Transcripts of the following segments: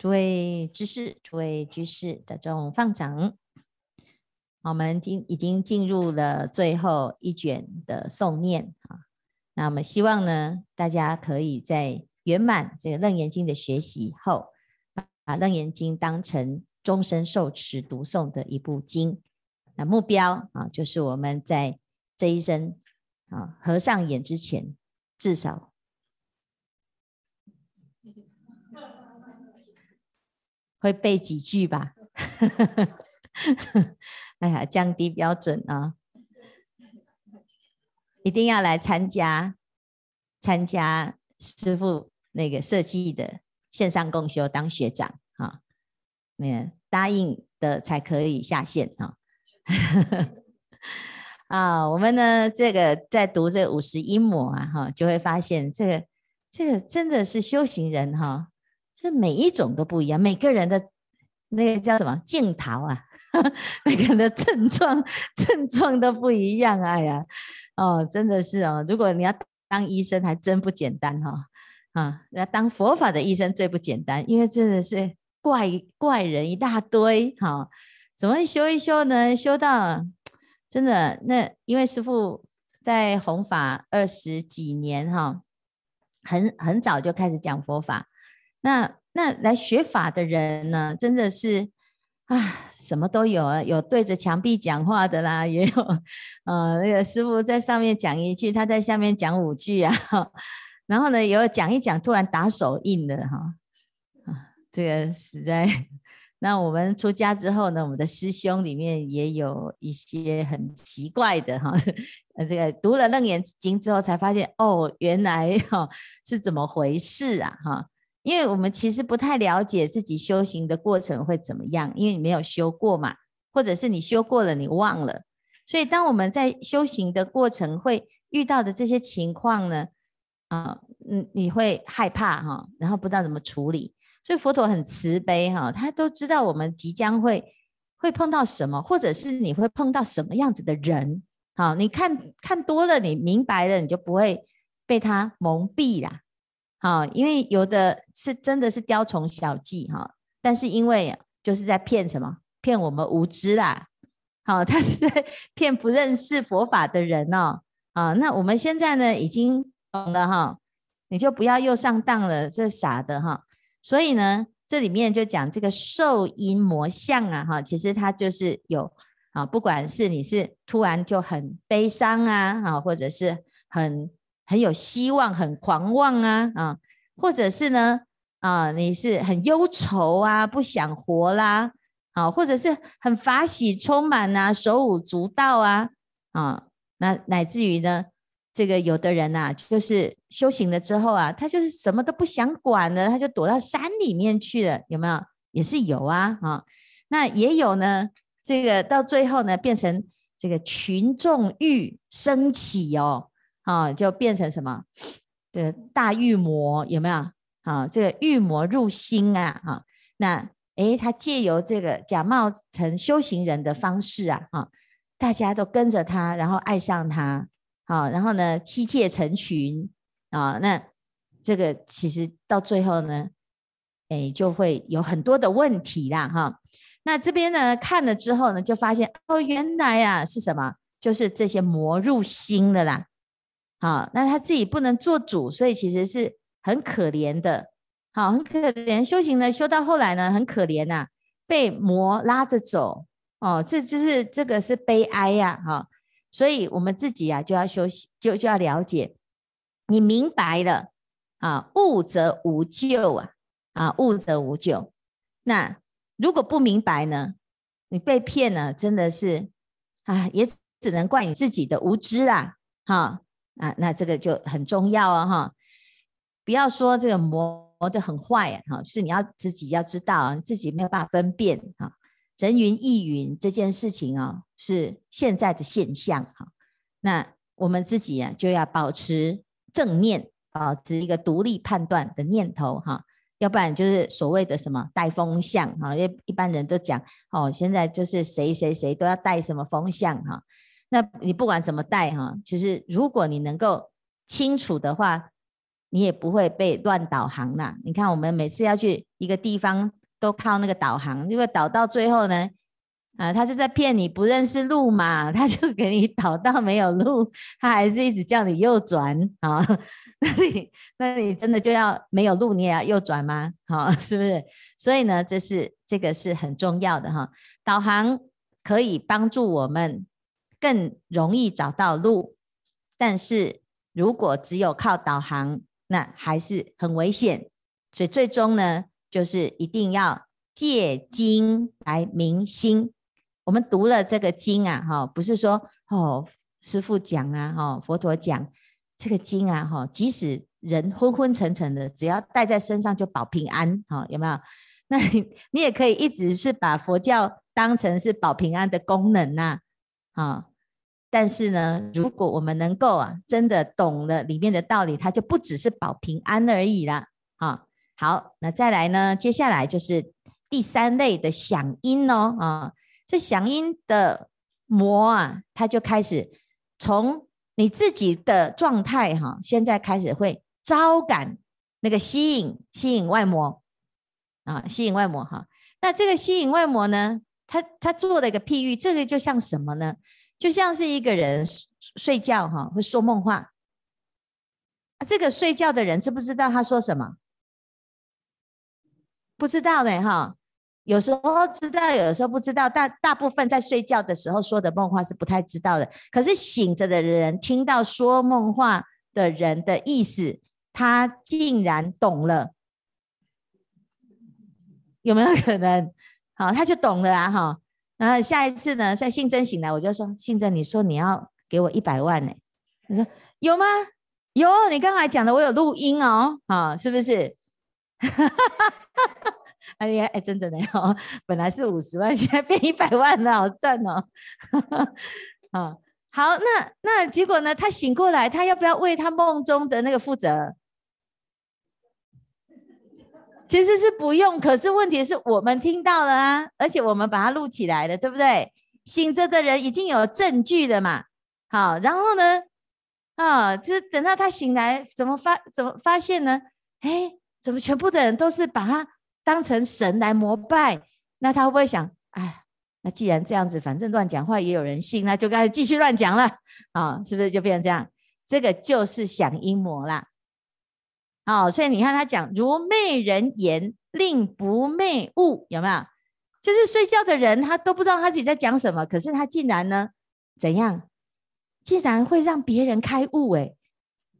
诸位知识、诸位居士的众放掌，我们今已经进入了最后一卷的诵念啊。那我们希望呢，大家可以在圆满这个《楞严经》的学习后，把《楞严经》当成终身受持读诵的一部经。那目标啊，就是我们在这一生啊合上眼之前，至少。会背几句吧，哎呀，降低标准啊！一定要来参加参加师父那个设计的线上共修当学长啊，那个答应的才可以下线啊！啊，我们呢这个在读这五十一魔啊哈，就会发现这个这个真的是修行人哈。这每一种都不一样，每个人的那个叫什么镜头啊，每个人的症状症状都不一样。哎呀，哦，真的是哦，如果你要当医生，还真不简单哈、哦。啊，要当佛法的医生最不简单，因为真的是怪怪人一大堆哈、怎么修一修呢？修到真的那，因为师父在弘法二十几年哈、很很早就开始讲佛法。那那来学法的人呢，真的是啊，什么都有啊，有对着墙壁讲话的啦，也有，呃，那个师傅在上面讲一句，他在下面讲五句啊，然后呢，有讲一讲，突然打手印的哈，啊，这个实在。那我们出家之后呢，我们的师兄里面也有一些很奇怪的哈，呃，这个读了《楞严经》之后才发现，哦，原来哈是怎么回事啊，哈。因为我们其实不太了解自己修行的过程会怎么样，因为你没有修过嘛，或者是你修过了你忘了，所以当我们在修行的过程会遇到的这些情况呢，啊，嗯，你会害怕哈，然后不知道怎么处理，所以佛陀很慈悲哈，他都知道我们即将会会碰到什么，或者是你会碰到什么样子的人，好，你看看多了，你明白了，你就不会被他蒙蔽啦。好，因为有的是真的是雕虫小技哈，但是因为就是在骗什么？骗我们无知啦。好，他是在 骗不认识佛法的人哦。啊，那我们现在呢已经懂了哈，你就不要又上当了，这傻的哈。所以呢，这里面就讲这个受因魔相啊哈，其实它就是有啊，不管是你是突然就很悲伤啊，啊，或者是很。很有希望，很狂妄啊啊，或者是呢啊，你是很忧愁啊，不想活啦啊，或者是很法喜充满啊，手舞足蹈啊啊，那乃至于呢，这个有的人呐、啊，就是修行了之后啊，他就是什么都不想管了，他就躲到山里面去了，有没有？也是有啊啊，那也有呢，这个到最后呢，变成这个群众欲升起哦。啊，就变成什么？这大欲魔有没有？啊，这个欲魔入心啊，哈，那诶，他借由这个假冒成修行人的方式啊，哈，大家都跟着他，然后爱上他，好，然后呢，妻妾成群啊，那这个其实到最后呢，诶，就会有很多的问题啦，哈。那这边呢，看了之后呢，就发现哦，原来啊是什么？就是这些魔入心了啦。好，那他自己不能做主，所以其实是很可怜的。好，很可怜，修行呢，修到后来呢，很可怜呐、被魔拉着走。哦，这就是这个是悲哀呀、哈，所以我们自己呀、就要修习，就就要了解，你明白了啊，悟则无救啊，啊，悟则无救。那如果不明白呢，你被骗了，真的是啊，也只能怪你自己的无知啦。哈。啊，那这个就很重要啊，哈！不要说这个魔就很坏啊，哈，是你要自己要知道啊，自己没有办法分辨啊，人云亦云这件事情啊，是现在的现象哈。那我们自己啊，就要保持正念，保持一个独立判断的念头哈，要不然就是所谓的什么带风向哈，因为一般人都讲哦，现在就是谁谁谁都要带什么风向哈。那你不管怎么带哈，其实如果你能够清楚的话，你也不会被乱导航啦。你看，我们每次要去一个地方，都靠那个导航，因为导到最后呢，啊，他是在骗你不认识路嘛，他就给你导到没有路，他还是一直叫你右转啊。那你那你真的就要没有路，你也要右转吗？好，是不是？所以呢，这是这个是很重要的哈。导航可以帮助我们更容易找到路，但是如果只有靠导航，那还是很危险。所以最终呢，就是一定要借经来明心。我们读了这个经啊，哈，不是说哦，师父讲啊，哈，佛陀讲。这个经啊，哈，即使人昏昏沉沉的，只要带在身上就保平安，哈，有没有？那你你也可以一直是把佛教当成是保平安的功能呐，啊，但是呢，如果我们能够啊，真的懂了里面的道理，它就不只是保平安而已啦，啊，好，那再来呢，接下来就是第三类的响音哦，啊，这响音的魔啊，它就开始从。你自己的状态哈，现在开始会招感那个吸引吸引外魔啊，吸引外魔哈。那这个吸引外魔呢，它它做了一个譬喻，这个就像什么呢？就像是一个人睡觉哈，会说梦话。这个睡觉的人知不知道他说什么？不知道的哈。有时候知道，有时候不知道。大大部分在睡觉的时候说的梦话是不太知道的。可是醒着的人听到说梦话的人的意思，他竟然懂了。有没有可能？好，他就懂了啊！哈，然后下一次呢，在信真醒来，我就说：信真，你说你要给我一百万呢？你说有吗？有，你刚才讲的，我有录音哦。啊，是不是？哎呀，哎，真的呢，哦，本来是五十万，现在变一百万了，好赞哦！啊，好，那那结果呢？他醒过来，他要不要为他梦中的那个负责？其实是不用，可是问题是我们听到了啊，而且我们把它录起来了，对不对？醒着的人已经有证据了嘛。好，然后呢？啊，就是等到他醒来，怎么发怎么发现呢？哎，怎么全部的人都是把他。当成神来膜拜，那他会不会想？哎，那既然这样子，反正乱讲话也有人信，那就该继续乱讲了啊？是不是就变成这样？这个就是响音魔啦。哦，所以你看他讲如昧人言，令不昧悟，有没有？就是睡觉的人，他都不知道他自己在讲什么，可是他竟然呢，怎样？竟然会让别人开悟？哎，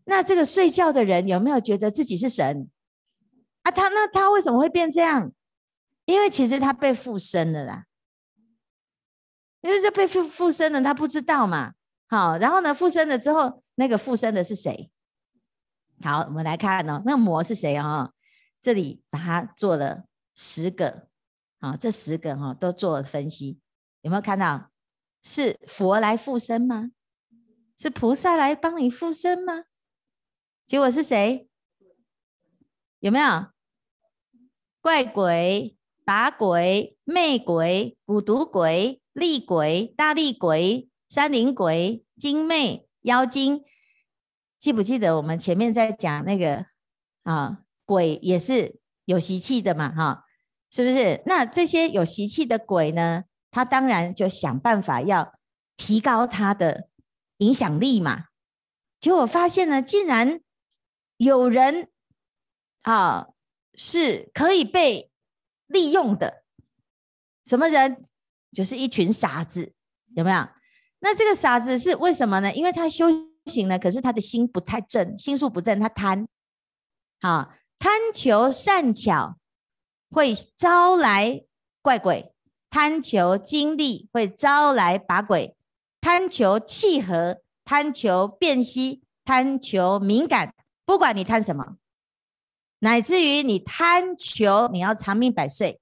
那这个睡觉的人有没有觉得自己是神？啊，他那他为什么会变这样？因为其实他被附身了啦。因为这被附附身了，他不知道嘛。好，然后呢，附身了之后，那个附身的是谁？好，我们来看哦，那个魔是谁哦？这里把它做了十个，好，这十个哈都做了分析，有没有看到？是佛来附身吗？是菩萨来帮你附身吗？结果是谁？有没有怪鬼、打鬼、魅鬼、蛊毒鬼、厉鬼、大厉鬼、山林鬼、精魅、妖精？记不记得我们前面在讲那个啊？鬼也是有习气的嘛，哈，是不是？那这些有习气的鬼呢？他当然就想办法要提高他的影响力嘛。结果发现呢，竟然有人。啊，是可以被利用的。什么人？就是一群傻子，有没有？那这个傻子是为什么呢？因为他修行了，可是他的心不太正，心术不正，他贪。好，贪求善巧，会招来怪鬼；贪求精力，会招来把鬼；贪求契合，贪求辨析，贪求敏感。不管你贪什么。乃至于你贪求你要长命百岁，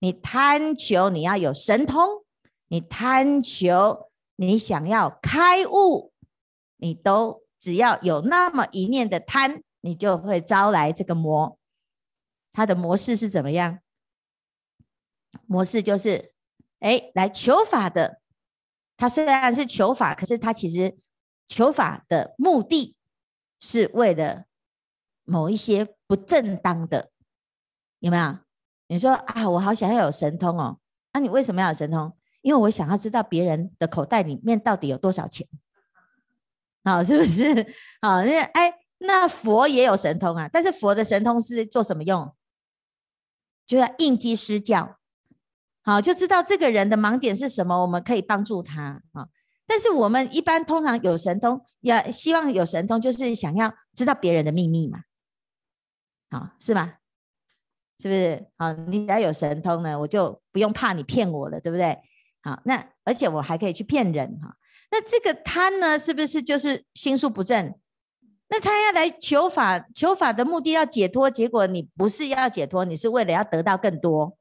你贪求你要有神通，你贪求你想要开悟，你都只要有那么一念的贪，你就会招来这个魔。他的模式是怎么样？模式就是，哎，来求法的。他虽然是求法，可是他其实求法的目的是为了。某一些不正当的，有没有？你说啊，我好想要有神通哦，那、你为什么要有神通？因为我想要知道别人的口袋里面到底有多少钱，好，是不是？好，那哎，那佛也有神通啊，但是佛的神通是做什么用？就要应机施教，好，就知道这个人的盲点是什么，我们可以帮助他啊。但是我们一般通常有神通，要希望有神通，就是想要知道别人的秘密嘛，好，是吗？是不是？好，你只要有神通呢，我就不用怕你骗我了，对不对？好，那而且我还可以去骗人哈。那这个贪呢，是不是就是心术不正？那他要来求法，求法的目的要解脱，结果你不是要解脱，你是为了要得到更多。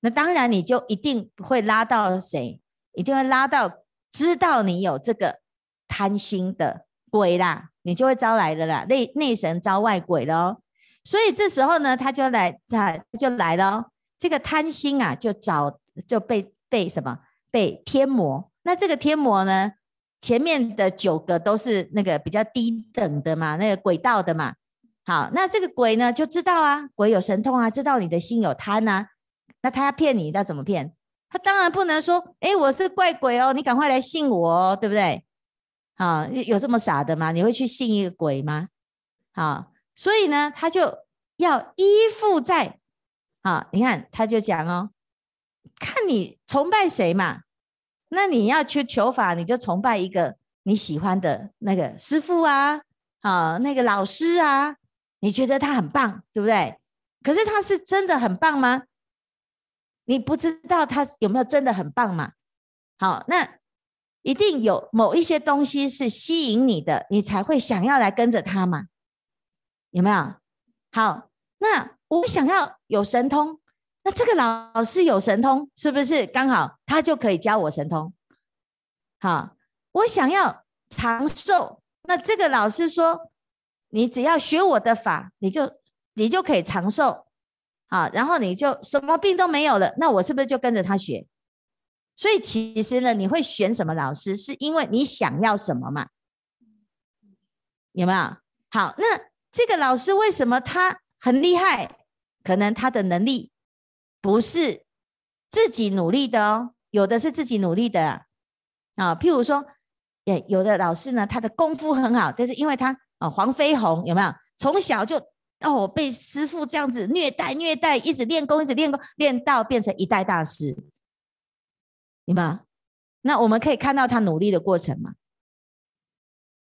那当然你就一定会拉到谁？一定会拉到知道你有这个贪心的鬼啦，你就会招来了啦，内内神招外鬼了哦。所以这时候呢，他就来，他就来了哦。这个贪心啊，就找就被被什么？被天魔。那这个天魔呢？前面的九个都是那个比较低等的嘛，那个鬼道的嘛。好，那这个鬼呢就知道啊，鬼有神通啊，知道你的心有贪啊。那他要骗你，他怎么骗？他当然不能说，哎，我是怪鬼哦，你赶快来信我哦，对不对？好，有这么傻的吗？你会去信一个鬼吗？好，所以呢，他就要依附在，好，你看他就讲哦，看你崇拜谁嘛。那你要去求法，你就崇拜一个你喜欢的那个师傅啊，啊，那个老师啊，你觉得他很棒，对不对？可是他是真的很棒吗？你不知道他有没有真的很棒嘛？好，那一定有某一些东西是吸引你的，你才会想要来跟着他嘛？有没有？好，那我想要有神通。那这个老师有神通，是不是刚好他就可以教我神通？好，我想要长寿，那这个老师说，你只要学我的法，你就你就可以长寿，好，然后你就什么病都没有了。那我是不是就跟着他学？所以其实呢，你会选什么老师，是因为你想要什么嘛？有没有？好，那这个老师为什么他很厉害？可能他的能力。不是自己努力的哦，有的是自己努力的啊。譬如说，诶，有的老师呢，他的功夫很好，但是因为他啊，黄飞鸿有没有？从小就哦被师傅这样子虐待虐待，一直练功，一直练功，练到变成一代大师，明白？那我们可以看到他努力的过程嘛？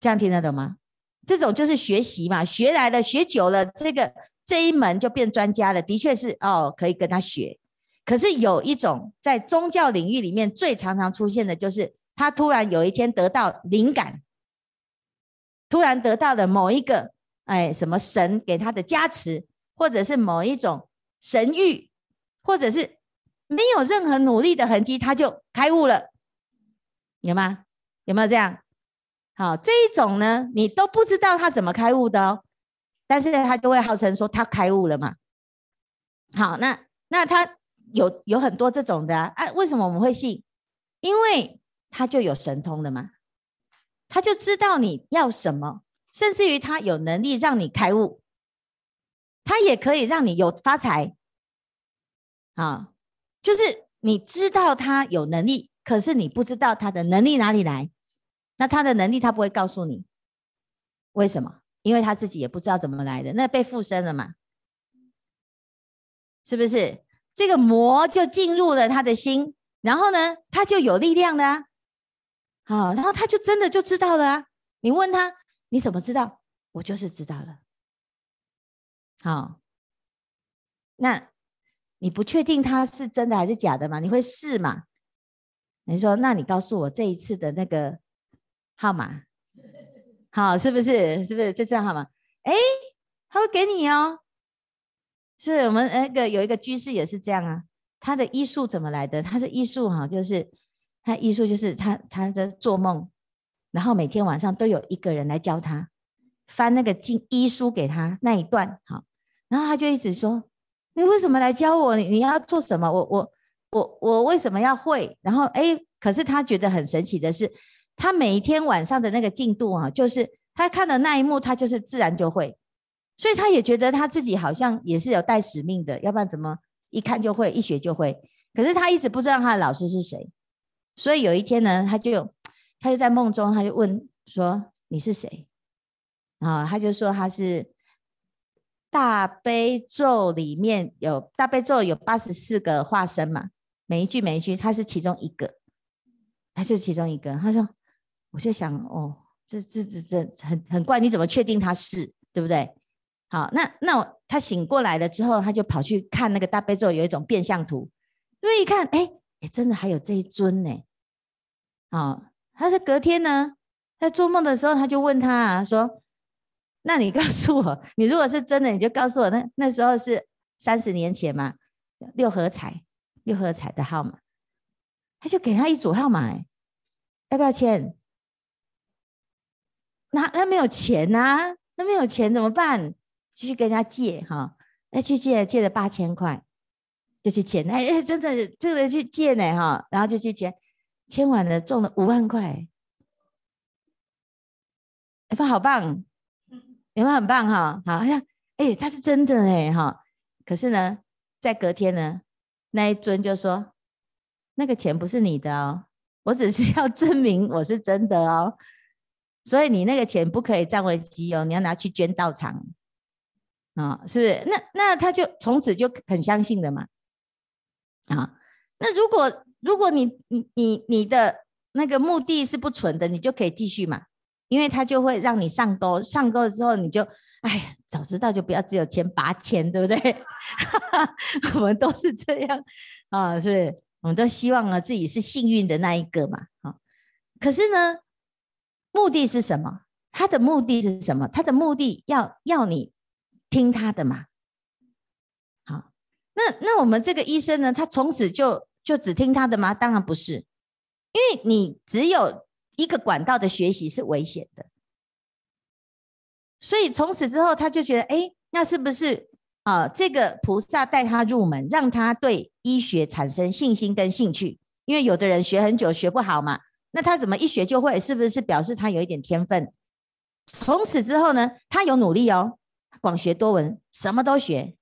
这样听得懂吗？这种就是学习嘛，学来了，学久了，这个。这一门就变专家了，的确是哦，可以跟他学。可是有一种在宗教领域里面最常常出现的，就是他突然有一天得到灵感，突然得到了某一个哎什么神给他的加持，或者是某一种神谕，或者是没有任何努力的痕迹，他就开悟了，有吗？有没有这样？好，这一种呢，你都不知道他怎么开悟的哦。但是呢，他就会号称说他开悟了嘛。好，那那他有有很多这种的啊，啊，为什么我们会信？因为他就有神通的嘛，他就知道你要什么，甚至于他有能力让你开悟，他也可以让你有发财。啊，就是你知道他有能力，可是你不知道他的能力哪里来，那他的能力他不会告诉你，为什么？因为他自己也不知道怎么来的，那被附身了嘛？是不是？这个魔就进入了他的心，然后呢，他就有力量了啊。好，然后他就真的就知道了啊。你问他，你怎么知道？我就是知道了。好，那你不确定他是真的还是假的吗？你会试吗？你说，那你告诉我这一次的那个号码。好，是不是？是不是就这样好吗？哎，他会给你哦。是我们那个有一个居士也是这样啊。他的医术怎么来的？他的医术哈，就是他医术就是他他在做梦，然后每天晚上都有一个人来教他翻那个经医书给他那一段。好，然后他就一直说：“你为什么来教我？你你要做什么？我我我我为什么要会？”然后哎，可是他觉得很神奇的是。他每一天晚上的那个进度啊，就是他看的那一幕，他就是自然就会。所以他也觉得他自己好像也是有带使命的，要不然怎么一看就会，一学就会？可是他一直不知道他的老师是谁，所以有一天呢，他就他就在梦中，他就问说：“你是谁？”啊，他就说他是大悲咒里面有大悲咒有八十四个化身嘛，每一句每一句他是其中一个，他就是其中一个。他说，我就想哦，这这这这很很怪，你怎么确定他是对不对？好，那那他醒过来了之后，他就跑去看那个大悲咒，有一种变相图，因为一看，哎哎，真的还有这一尊呢。啊，他是隔天呢，在做梦的时候，他就问他啊，说，那你告诉我，你如果是真的，你就告诉我，那那时候是三十年前嘛，六合彩，六合彩的号码，他就给他一组号码，哎，要不要签？那他没有钱呐、啊，那没有钱怎么办？继续跟人家借哈，那去借借了八千块，就去签，哎哎，真的这个去借呢哈，然后就去签，签完了中了五万块，哎，他好棒，有没有很棒哈？好，像，哎，他是真的哎哈，可是呢，在隔天呢，那一尊就说，那个钱不是你的哦，我只是要证明我是真的哦，所以你那个钱不可以占为己有，你要拿去捐道场。啊，是不是？那那他就从此就很相信的嘛。啊，那如果如果你你你你的那个目的是不纯的，你就可以继续嘛，因为他就会让你上钩，上钩了之后你就，哎，早知道就不要只有钱拔钱，对不对？我们都是这样啊，是不是？我们都希望呢自己是幸运的那一个嘛。啊，可是呢，目的是什么？他的目的是什么？他的目的要要你。听他的嘛，好，那那我们这个医生呢？他从此就就只听他的吗？当然不是，因为你只有一个管道的学习是危险的，所以从此之后他就觉得，哎，那是不是啊、这个菩萨带他入门，让他对医学产生信心跟兴趣？因为有的人学很久学不好嘛，那他怎么一学就会？是不是表示他有一点天分？从此之后呢，他有努力哦。广学多闻，什么都学，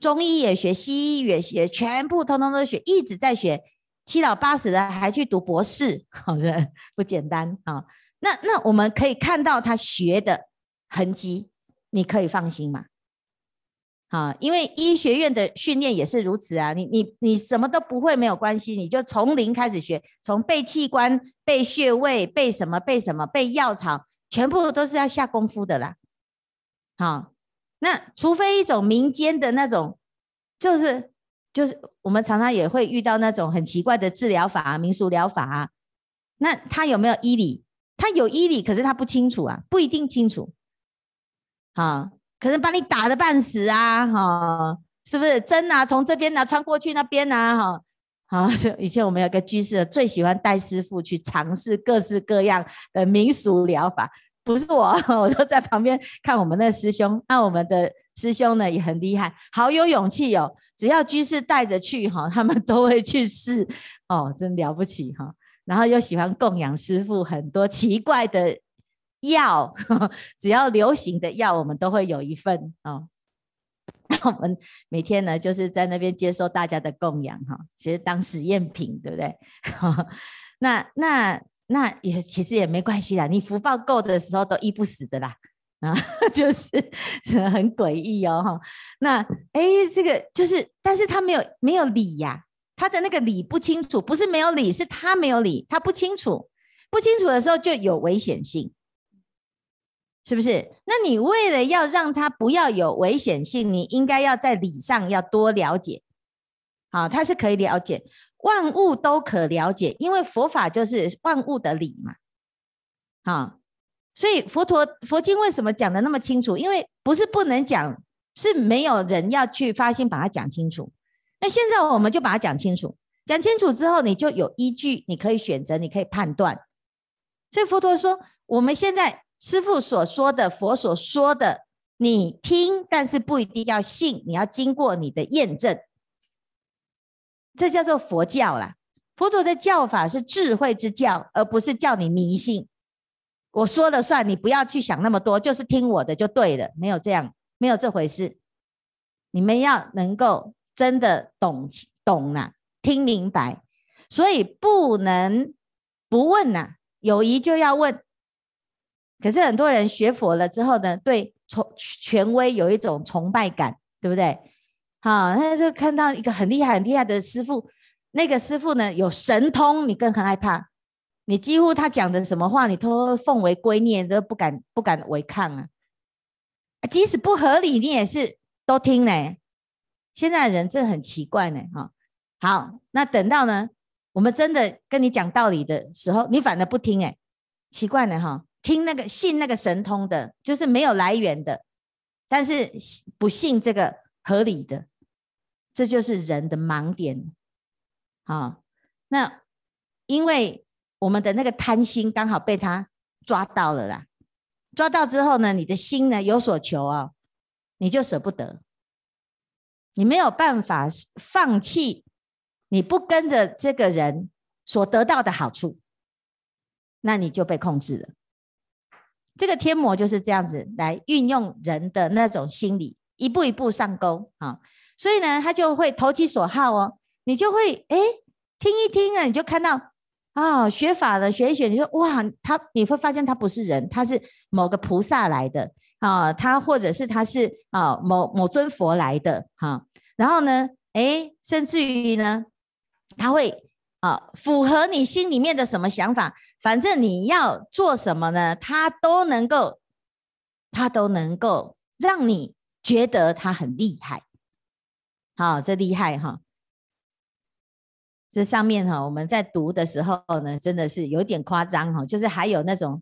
中医也学，西医也学，全部通通都学，一直在学。七老八十的还去读博士，好的不简单啊。那那我们可以看到他学的痕迹，你可以放心嘛。啊，因为医学院的训练也是如此啊。你你你什么都不会没有关系，你就从零开始学，从背器官、背穴位、背什么、背什么、背药草，全部都是要下功夫的啦。好。那除非一种民间的那种，就是就是我们常常也会遇到那种很奇怪的治疗法啊，民俗疗法啊。那他有没有医理？他有医理，可是他不清楚啊，不一定清楚。好，可能把你打得半死啊，哈，是不是针啊？从这边呢穿过去那边啊，哈，好。以前我们有个居士最喜欢带师父去尝试各式各样的民俗疗法。不是我，我都在旁边看我们的师兄。那我们的师兄呢也很厉害，好有勇气哦。只要居士带着去哈，他们都会去试哦，真了不起哈。然后又喜欢供养师父很多奇怪的药，只要流行的药，我们都会有一份哦。那我们每天呢，就是在那边接受大家的供养哈，其实当实验品，对不对？那那。那也其实也没关系啦，你福报够的时候都医不死的啦，啊，就是很诡异哦哈。那哎，这个就是，但是他没有没有理呀，他的那个理不清楚，不是没有理，是他没有理，他不清楚，不清楚的时候就有危险性，是不是？那你为了要让他不要有危险性，你应该要在理上要多了解，好，他是可以了解。万物都可了解，因为佛法就是万物的理嘛。好，所以佛陀佛经为什么讲得那么清楚？因为不是不能讲，是没有人要去发心把它讲清楚。那现在我们就把它讲清楚，讲清楚之后，你就有依据，你可以选择，你可以判断。所以佛陀说，我们现在师父所说的，佛所说的，你听，但是不一定要信，你要经过你的验证。这叫做佛教啦，佛陀的教法是智慧之教，而不是叫你迷信。我说了算，你不要去想那么多，就是听我的就对了，没有这样，没有这回事。你们要能够真的懂懂呐、啊，听明白，所以不能不问呐、啊，有疑就要问。可是很多人学佛了之后呢，对崇权威有一种崇拜感，对不对？好，他就看到一个很厉害、很厉害的师父，那个师父呢有神通，你更很害怕。你几乎他讲的什么话，你都奉为圭臬，都不敢不敢违抗啊。即使不合理，你也是都听呢。现在人真的很奇怪呢。哈，好，那等到呢，我们真的跟你讲道理的时候，你反而不听哎，奇怪呢哈。听那个信那个神通的，就是没有来源的，但是不信这个合理的，这就是人的盲点。好，那因为我们的那个贪心刚好被他抓到了啦，抓到之后呢，你的心呢有所求啊，你就舍不得，你没有办法放弃，你不跟着这个人所得到的好处，那你就被控制了。这个天魔就是这样子来运用人的那种心理，一步一步上钩啊，所以呢，他就会投其所好哦，你就会哎听一听啊，你就看到啊、学法的学一学，你说哇，他你会发现他不是人，他是某个菩萨来的啊，他或者是他是啊某某尊佛来的哈、啊，然后呢，哎，甚至于呢，他会。啊，符合你心里面的什么想法？反正你要做什么呢？他都能够，他都能够让你觉得他很厉害。好，这厉害哈！这上面哈，我们在读的时候呢，真的是有点夸张哈，就是还有那种，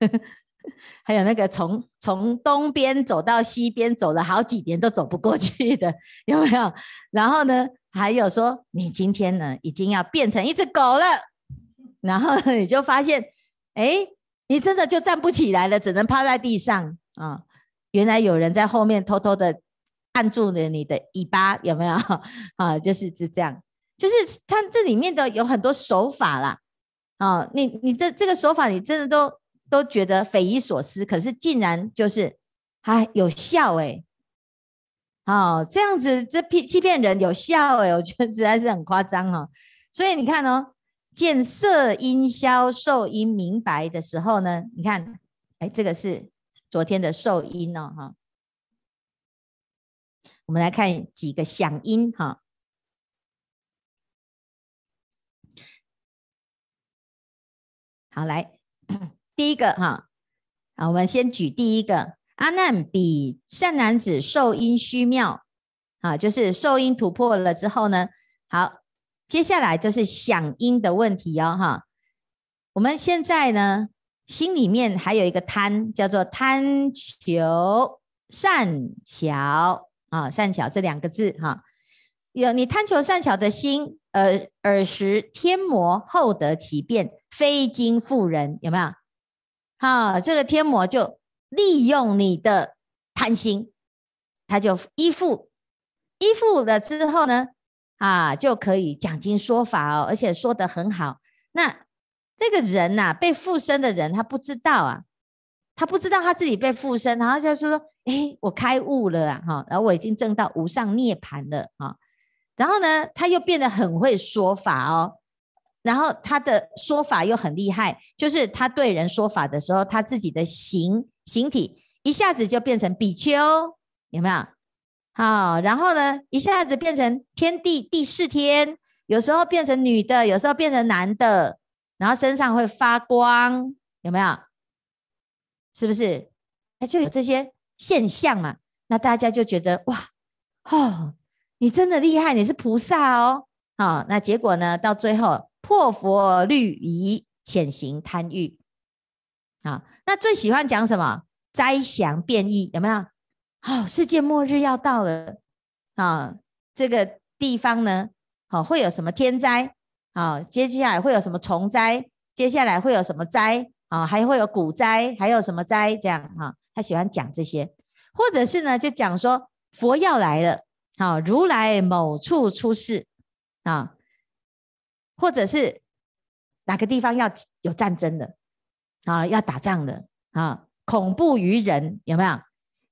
还有那个从从东边走到西边走了好几年都走不过去的，有没有？然后呢？还有说，你今天呢，已经要变成一只狗了，然后你就发现，哎，你真的就站不起来了，只能趴在地上啊。原来有人在后面偷偷的按住了你的尾巴，有没有 啊？就是是这样，就是它这里面的有很多手法啦，啊，你你这这个手法，你真的都都觉得匪夷所思，可是竟然就是还有效哎、哦，这样子这骗欺骗人有效哎，我觉得实在是很夸张哦。所以你看哦，见色音消受音明白的时候呢，你看，哎，这个是昨天的受音哦，哈。我们来看几个响音哈。好，来 第一个哈，啊，我们先举第一个。阿难比善男子受音虚妙，啊，就是受音突破了之后呢，好，接下来就是响音的问题哦，哈，我们现在呢，心里面还有一个贪，叫做贪求善巧啊，善巧这两个字哈，有你贪求善巧的心，呃，尔时天魔后得其变，非经复人，有没有？好，这个天魔就。利用你的贪心，他就依附，依附了之后呢，啊，就可以讲经说法哦，而且说得很好。那这个人呐、啊，被附身的人，他不知道啊，他不知道他自己被附身，然后就说：“哎，我开悟了啊，哈，然后我已经证到无上涅槃了啊。”然后呢，他又变得很会说法哦。然后他的说法又很厉害，就是他对人说法的时候，他自己的行形体一下子就变成比丘，有没有？好，然后呢，一下子变成天地第四天，有时候变成女的，有时候变成男的，然后身上会发光，有没有？是不是？就有这些现象嘛？那大家就觉得哇，哦，你真的厉害，你是菩萨哦。好，那结果呢？到最后。破佛律仪，潜行贪欲。啊，那最喜欢讲什么？灾祥变异有没有？好、哦，世界末日要到了啊！这个地方呢，好、哦、会有什么天灾？好、哦，接下来会有什么虫灾？接下来会有什么灾？啊、哦，还会有股灾？还有什么灾？这样哈、哦，他喜欢讲这些，或者是呢，就讲说佛要来了，好、哦，如来某处出世啊。哦或者是哪个地方要有战争的啊，要打仗的啊，恐怖于人有没有？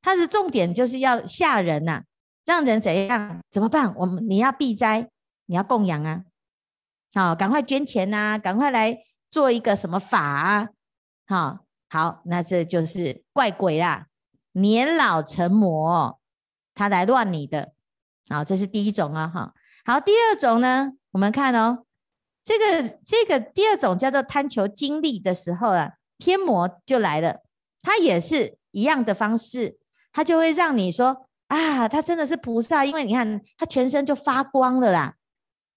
他的重点就是要吓人呐、啊，让人怎样？怎么办？我们你要避灾，你要供养啊，好，赶快捐钱呐、啊，赶快来做一个什么法啊？好，好，那这就是怪鬼啦，年老成魔，他来乱你的。好，这是第一种啊，哈。好，第二种呢，我们看哦，这个这个第二种叫做贪求经历的时候啊，天魔就来了，他也是一样的方式，他就会让你说啊，他真的是菩萨，因为你看他全身就发光了啦，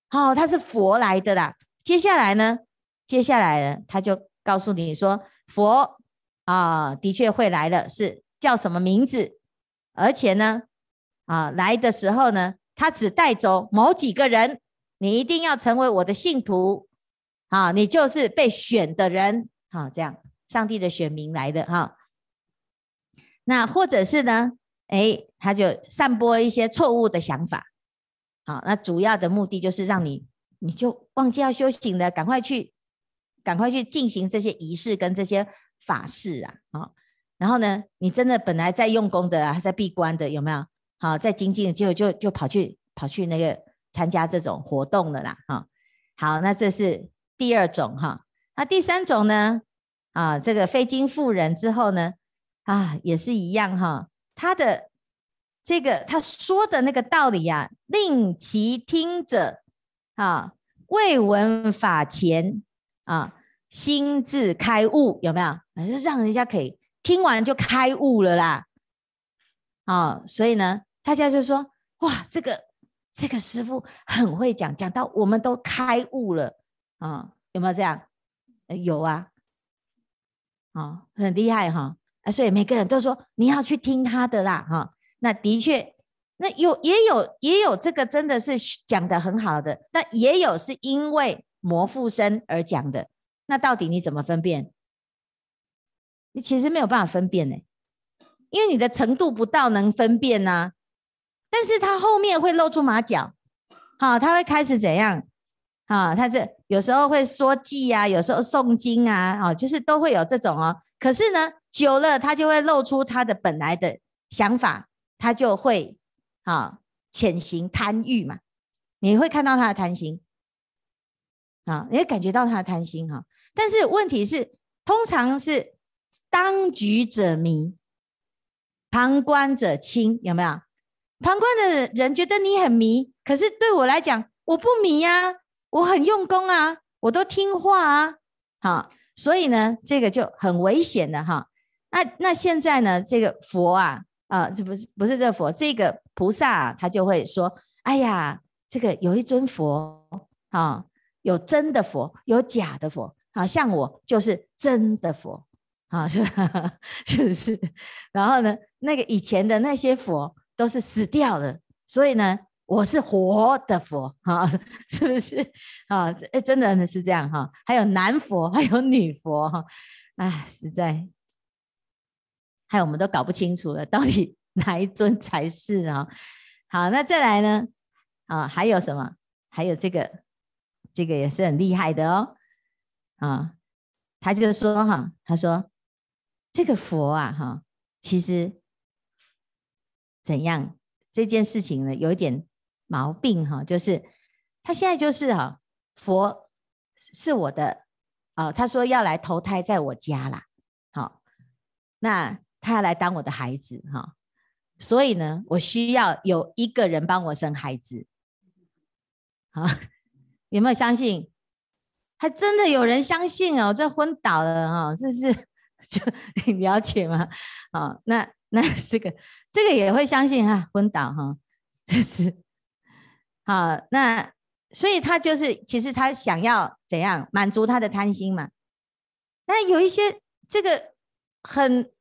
好，他是佛来的啦。接下来呢，接下来呢，他就告诉你说，佛啊，的确会来了，是叫什么名字？而且呢，啊，来的时候呢。他只带走某几个人，你一定要成为我的信徒，啊，你就是被选的人，好，这样，上帝的选民来的哈。那或者是呢，哎，他就散播一些错误的想法，好，那主要的目的就是让你，你就忘记要修行了，赶快去，赶快去进行这些仪式跟这些法事啊，好，然后呢，你真的本来在用功的，还在闭关的，有没有？好，在精进的，结果就就跑去跑去那个参加这种活动了啦，哈。好，那这是第二种哈。那第三种呢？啊，这个非经妇人之后呢，啊，也是一样哈。他的这个他说的那个道理呀，令其听者啊，未闻法前啊，心自开悟，有没有？就让人家可以听完就开悟了啦。啊，所以呢。大家就说：“哇，这个这个师傅很会讲，讲到我们都开悟了啊！有没有这样？有啊，啊，很厉害哈！啊，所以每个人都说你要去听他的啦，哈。那的确，那有也有也有这个真的是讲的很好的，那也有是因为魔附身而讲的。那到底你怎么分辨？你其实没有办法分辨呢，因为你的程度不到能分辨呐。”但是他后面会露出马脚，好，他会开始怎样？啊，他这有时候会说偈啊，有时候诵经啊，啊，就是都会有这种哦。可是呢，久了他就会露出他的本来的想法，他就会啊潜行贪欲嘛。你会看到他的贪心，啊，你会感觉到他的贪心哈。但是问题是，通常是当局者迷，旁观者清，有没有？旁观的人觉得你很迷，可是对我来讲，我不迷呀，我很用功啊，我都听话啊，好，所以呢，这个就很危险的哈。那那现在呢，这个佛啊，啊，这不是不是这佛，这个菩萨啊，他就会说，哎呀，这个有一尊佛啊，有真的佛，有假的佛，啊，像我就是真的佛，啊，是？是不是？然后呢，那个以前的那些佛。都是死掉了，所以呢，我是活的佛，哈，是不是？啊，哎，真的是这样哈。还有男佛，还有女佛，哈，哎，实在，还有我们都搞不清楚了，到底哪一尊才是啊？好，那再来呢？啊，还有什么？还有这个，这个也是很厉害的哦。啊，他就说哈，他说这个佛啊，哈，其实。怎样这件事情呢？有一点毛病哈，就是他现在就是哈，佛是我的啊，他说要来投胎在我家啦，好，那他要来当我的孩子哈，所以呢，我需要有一个人帮我生孩子，好，有没有相信？还真的有人相信哦，这昏倒了哈，这是 就你了解吗？好，那 那这个。这个也会相信哈，昏倒哈，这是好。那所以他就是，其实他想要怎样满足他的贪心嘛？那有一些这个很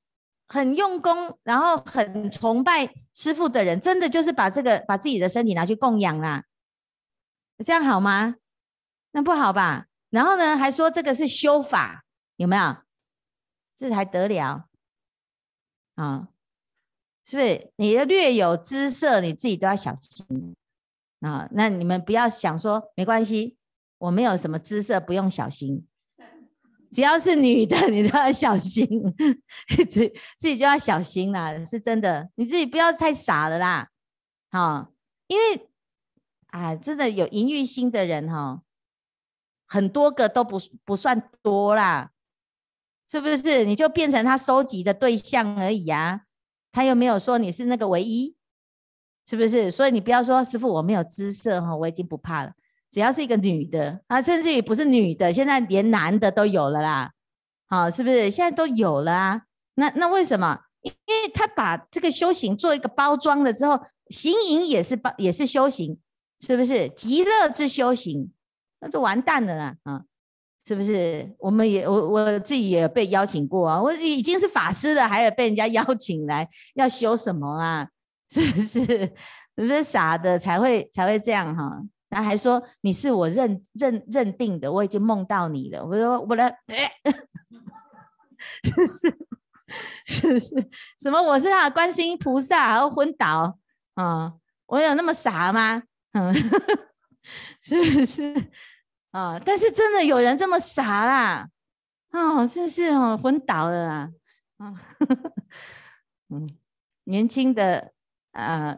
很用功，然后很崇拜师父的人，真的就是把这个把自己的身体拿去供养啦，这样好吗？那不好吧？然后呢，还说这个是修法，有没有？这还得了啊？是不是你的略有姿色，你自己都要小心啊？那你们不要想说没关系，我没有什么姿色，不用小心。只要是女的，你都要小心，自自己就要小心啦，是真的，你自己不要太傻了啦，好，因为啊，真的有淫欲心的人哈，很多个都不不算多啦，是不是？你就变成他收集的对象而已啊，他又没有说你是那个唯一，是不是？所以你不要说师父我没有姿色哈，我已经不怕了。只要是一个女的啊，甚至于不是女的，现在连男的都有了啦，好，是不是？现在都有了啊？那那为什么？因为他把这个修行做一个包装了之后，行淫也是包，也是修行，是不是？极乐之修行，那就完蛋了啦啊！是不是？我们也我我自己也被邀请过啊，我已经是法师了，还有被人家邀请来要修什么啊？是不是？是不是傻的才会才会这样哈、啊？然后还说你是我认认认定的，我已经梦到你了。我说我的，哎，是不是是不是，什么？我是他的观世音菩萨，然后昏倒啊？我有那么傻吗？嗯，是不是啊？但是真的有人这么傻啦？哦，是是哦，昏倒了啊？嗯，年轻的啊。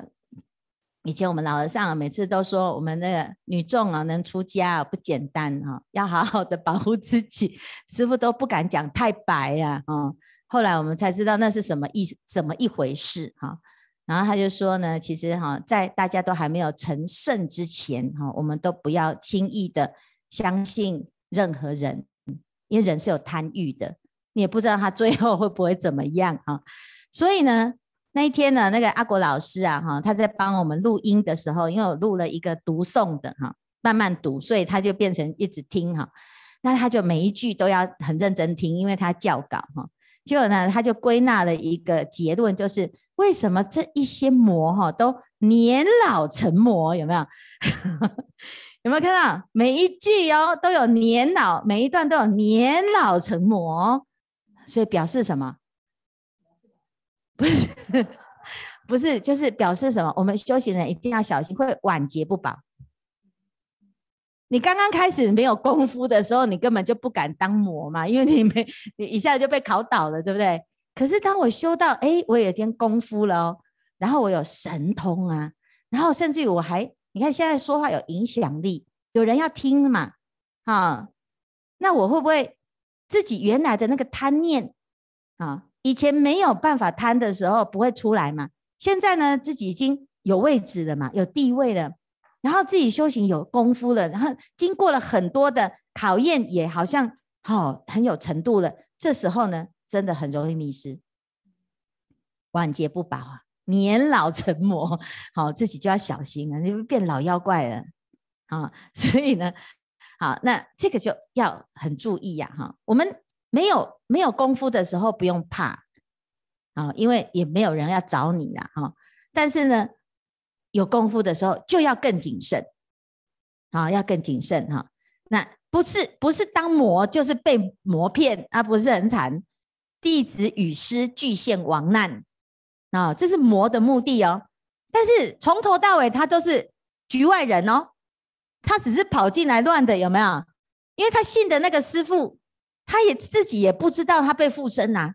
以前我们老和尚每次都说，我们那个女众啊，能出家不简单哈，要好好的保护自己。师父都不敢讲太白呀，啊，后来我们才知道那是什么意怎么一回事哈。然后他就说呢，其实哈，在大家都还没有成圣之前哈，我们都不要轻易的相信任何人，因为人是有贪欲的，你也不知道他最后会不会怎么样啊。所以呢。那一天呢，那个阿国老师啊，哈，他在帮我们录音的时候，因为我录了一个读诵的哈，慢慢读，所以他就变成一直听哈。那他就每一句都要很认真听，因为他教稿哈。结果呢，他就归纳了一个结论，就是为什么这一些魔哈都年老成魔？有没有？有没有看到每一句哦都有年老，每一段都有年老成魔，所以表示什么？不是，不是，就是表示什么？我们修行人一定要小心，会晚节不保。你刚刚开始没有功夫的时候，你根本就不敢当魔嘛，因为你没，你一下子就被考倒了，对不对？可是当我修到，哎，我有点功夫了哦，然后我有神通啊，然后甚至于我还，你看现在说话有影响力，有人要听嘛，啊，那我会不会自己原来的那个贪念啊？以前没有办法贪的时候不会出来嘛，现在呢，自己已经有位置了嘛，有地位了，然后自己修行有功夫了，然后经过了很多的考验，也好像好、很有程度了。这时候呢，真的很容易迷失，晚节不保啊，年老成魔，好、自己就要小心啊，你变老妖怪了啊、所以呢，好，那这个就要很注意呀，哈，我们。没有没有功夫的时候不用怕啊，因为也没有人要找你了哈。但是呢，有功夫的时候就要更谨慎啊，要更谨慎哈。那不是不是当魔，就是被魔骗啊，不是很惨。弟子与师俱现亡难啊，这是魔的目的哦。但是从头到尾他都是局外人哦，他只是跑进来乱的，有没有？因为他信的那个师父。他也自己也不知道他被附身呐、啊，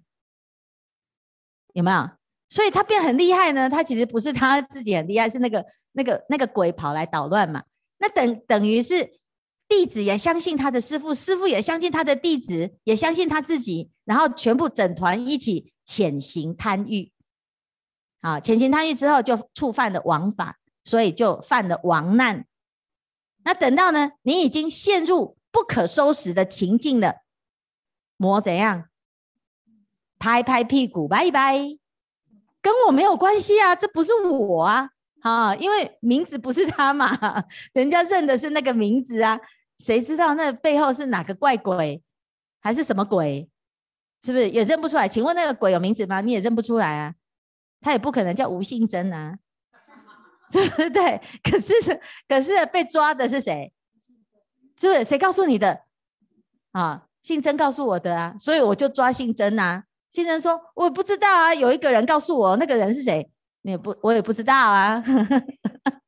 有没有？所以他变很厉害呢。他其实不是他自己很厉害，是那个那个那个鬼跑来捣乱嘛。那等等于是弟子也相信他的师父，师父也相信他的弟子，也相信他自己，然后全部整团一起潜行贪欲。啊，潜行贪欲之后就触犯了王法，所以就犯了王难。那等到呢，你已经陷入不可收拾的情境了。魔怎样？拍拍屁股，拜拜，跟我没有关系啊，这不是我啊，啊，因为名字不是他嘛，人家认的是那个名字啊，谁知道那背后是哪个怪鬼，还是什么鬼？是不是也认不出来？请问那个鬼有名字吗？你也认不出来啊，他也不可能叫吴信真啊，对不对？可是，可是被抓的是谁？是不是谁告诉你的？啊？信真告诉我的啊，所以我就抓信真啊。信真说：“我不知道啊，有一个人告诉我，那个人是谁？你也不，我也不知道啊。”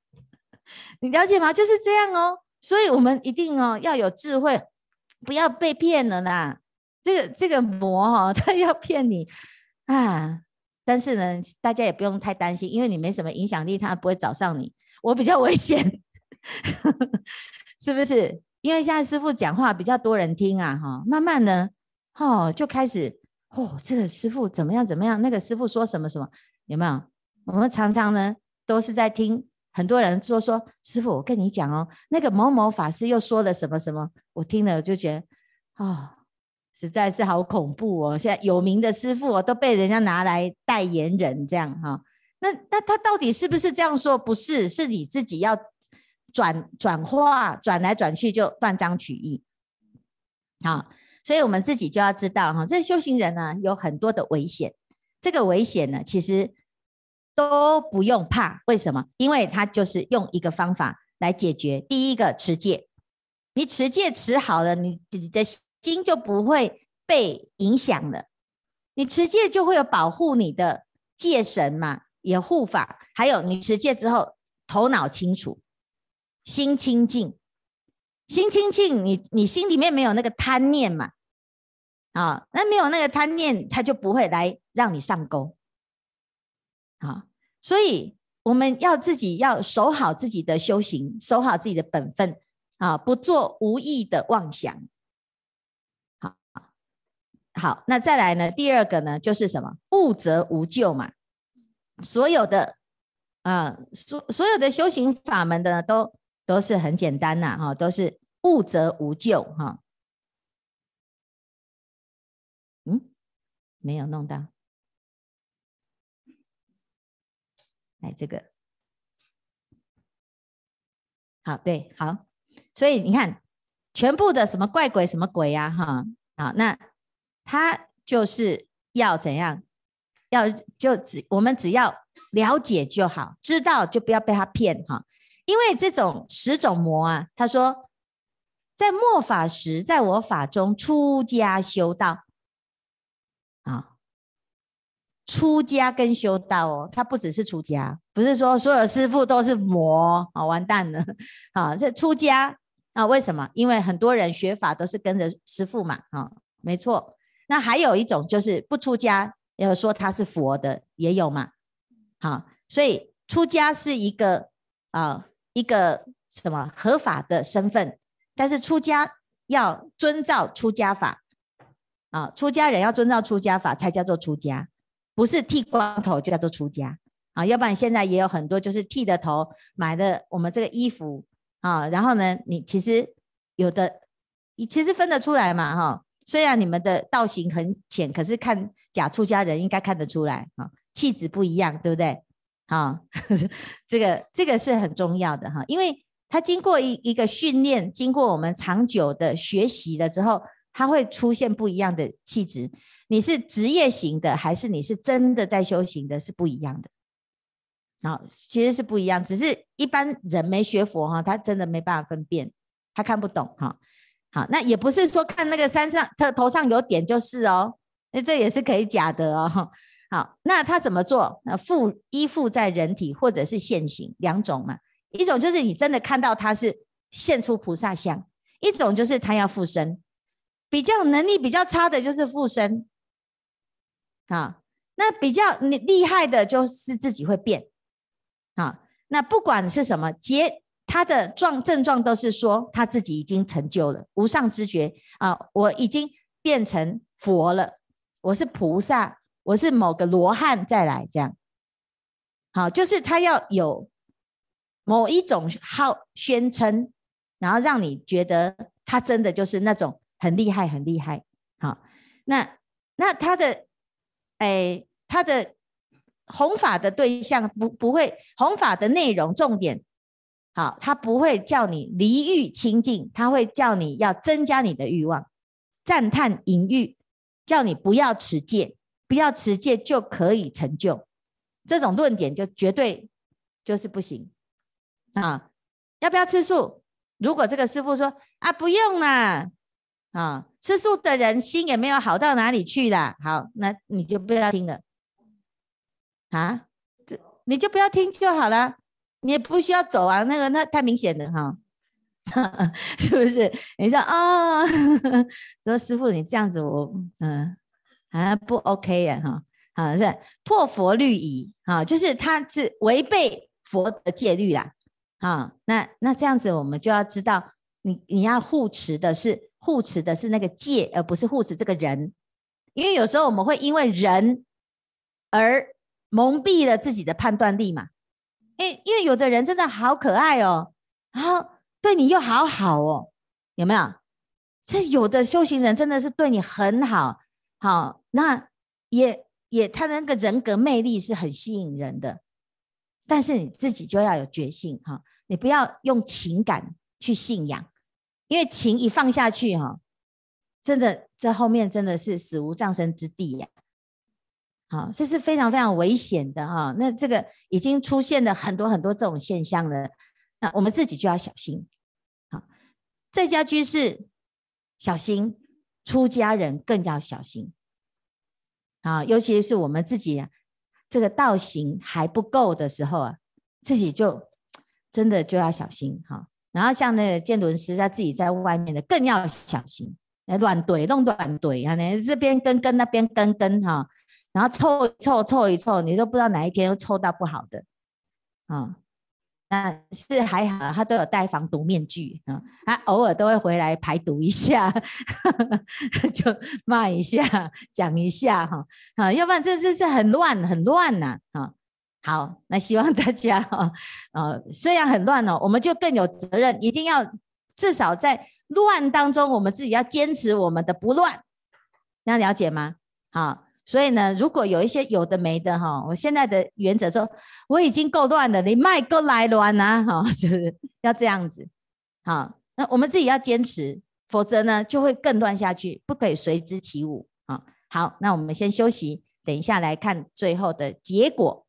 你了解吗？就是这样哦。所以我们一定哦要有智慧，不要被骗了啦。这个这个魔哈，他要骗你啊！但是呢，大家也不用太担心，因为你没什么影响力，他不会找上你。我比较危险，是不是？因为现在师傅讲话比较多人听啊，哈，慢慢呢，哦，就开始哦，这个师傅怎么样怎么样，那个师傅说什么什么，有没有？我们常常呢都是在听很多人说说，师傅，我跟你讲哦，那个某某法师又说了什么什么，我听了就觉得，哦。实在是好恐怖哦！现在有名的师傅哦，都被人家拿来代言人这样哈。那那他到底是不是这样说？不是，是你自己要转转化，转来转去就断章取义。好，所以我们自己就要知道哈，这修行人呢有很多的危险。这个危险呢，其实都不用怕。为什么？因为他就是用一个方法来解决。第一个持戒，你持戒持好了，你你的。心就不会被影响了，你持戒就会有保护你的戒神嘛，也护法，还有你持戒之后头脑清楚，心清净，心清净，你你心里面没有那个贪念嘛，啊，那没有那个贪念，他就不会来让你上钩，啊，所以我们要自己要守好自己的修行，守好自己的本分啊，不做无益的妄想。好，那再来呢？第二个呢，就是什么？悟则无咎嘛。所有的啊，所所有的修行法门的都都是很简单呐，哈，都是悟则无咎哈。嗯，没有弄到。来这个，好，对，好。所以你看，全部的什么怪鬼什么鬼呀，哈，好，那。他就是要怎样？要就只我们只要了解就好，知道就不要被他骗哈。因为这种十种魔啊，他说在末法时，在我法中出家修道啊，出家跟修道哦，他不只是出家，不是说所有师傅都是魔啊，完蛋了啊！这出家啊，为什么？因为很多人学法都是跟着师傅嘛啊，没错。那还有一种就是不出家，要说他是佛的也有嘛。好，所以出家是一个啊一个什么合法的身份，但是出家要遵照出家法啊，出家人要遵照出家法才叫做出家，不是剃光头就叫做出家啊。要不然现在也有很多就是剃的头买的我们这个衣服啊，然后呢，你其实有的你其实分得出来嘛哈。虽然你们的道行很浅，可是看假出家人应该看得出来啊，气质不一样，对不对？啊，这个这个是很重要的哈，因为他经过一一个训练，经过我们长久的学习了之后，他会出现不一样的气质。你是职业型的，还是你是真的在修行的，是不一样的。啊，其实是不一样，只是一般人没学佛哈，他真的没办法分辨，他看不懂哈。好，那也不是说看那个山上他头上有点就是哦，那这也是可以假的哦。好，那他怎么做？那附依附在人体或者是现形两种嘛，一种就是你真的看到他是现出菩萨相，一种就是他要附身，比较能力比较差的就是附身，啊，那比较你厉害的就是自己会变，啊，那不管是什么结。他的状症状都是说他自己已经成就了无上知觉啊，我已经变成佛了，我是菩萨，我是某个罗汉再来这样，好，就是他要有某一种号宣称，然后让你觉得他真的就是那种很厉害很厉害，好，那那他的哎他的弘法的对象不不会弘法的内容重点。好，他不会叫你离欲清净，他会叫你要增加你的欲望，赞叹淫欲，叫你不要持戒，不要持戒就可以成就，这种论点就绝对就是不行啊！要不要吃素？如果这个师傅说啊，不用啦，啊，吃素的人心也没有好到哪里去啦。好，那你就不要听了，啊，这你就不要听就好了。你也不需要走啊，那个那太明显了哈。是不是？你说啊，哦、说师傅你这样子我嗯啊不 OK 呀哈，好是破佛律仪啊，就是他是违背佛的戒律啦，啊，那那这样子我们就要知道，你你要护持的是护持的是那个戒，而不是护持这个人，因为有时候我们会因为人而蒙蔽了自己的判断力嘛，因因为有的人真的好可爱哦，然后对你又好好哦，有没有？这有的修行人真的是对你很好，好，那也也他的那个人格魅力是很吸引人的。但是你自己就要有决心哈，你不要用情感去信仰，因为情一放下去哈，真的这后面真的是死无葬身之地呀。好，这是非常非常危险的哈。那这个已经出现了很多很多这种现象了，那我们自己就要小心。好，在家居士小心，出家人更要小心。啊，尤其是我们自己啊。这个道行还不够的时候啊，自己就真的就要小心哈。然后像那个见轮师，他自己在外面的更要小心，乱怼弄乱怼啊，你这边跟跟那边跟跟哈，然后凑一凑凑一凑，你都不知道哪一天又凑到不好的啊。那是还好，他都有戴防毒面具啊，他偶尔都会回来排毒一下，就骂一下，讲一下哈，啊，要不然这这是很乱很乱呐，啊，好，那希望大家哈，呃，虽然很乱哦，我们就更有责任，一定要至少在乱当中，我们自己要坚持我们的不乱，这样了解吗？好。所以呢，如果有一些有的没的哈，我现在的原则说，我已经够乱了，你卖够来乱啊，哈，就是要这样子，好，那我们自己要坚持，否则呢就会更乱下去，不可以随之起舞啊。好，那我们先休息，等一下来看最后的结果。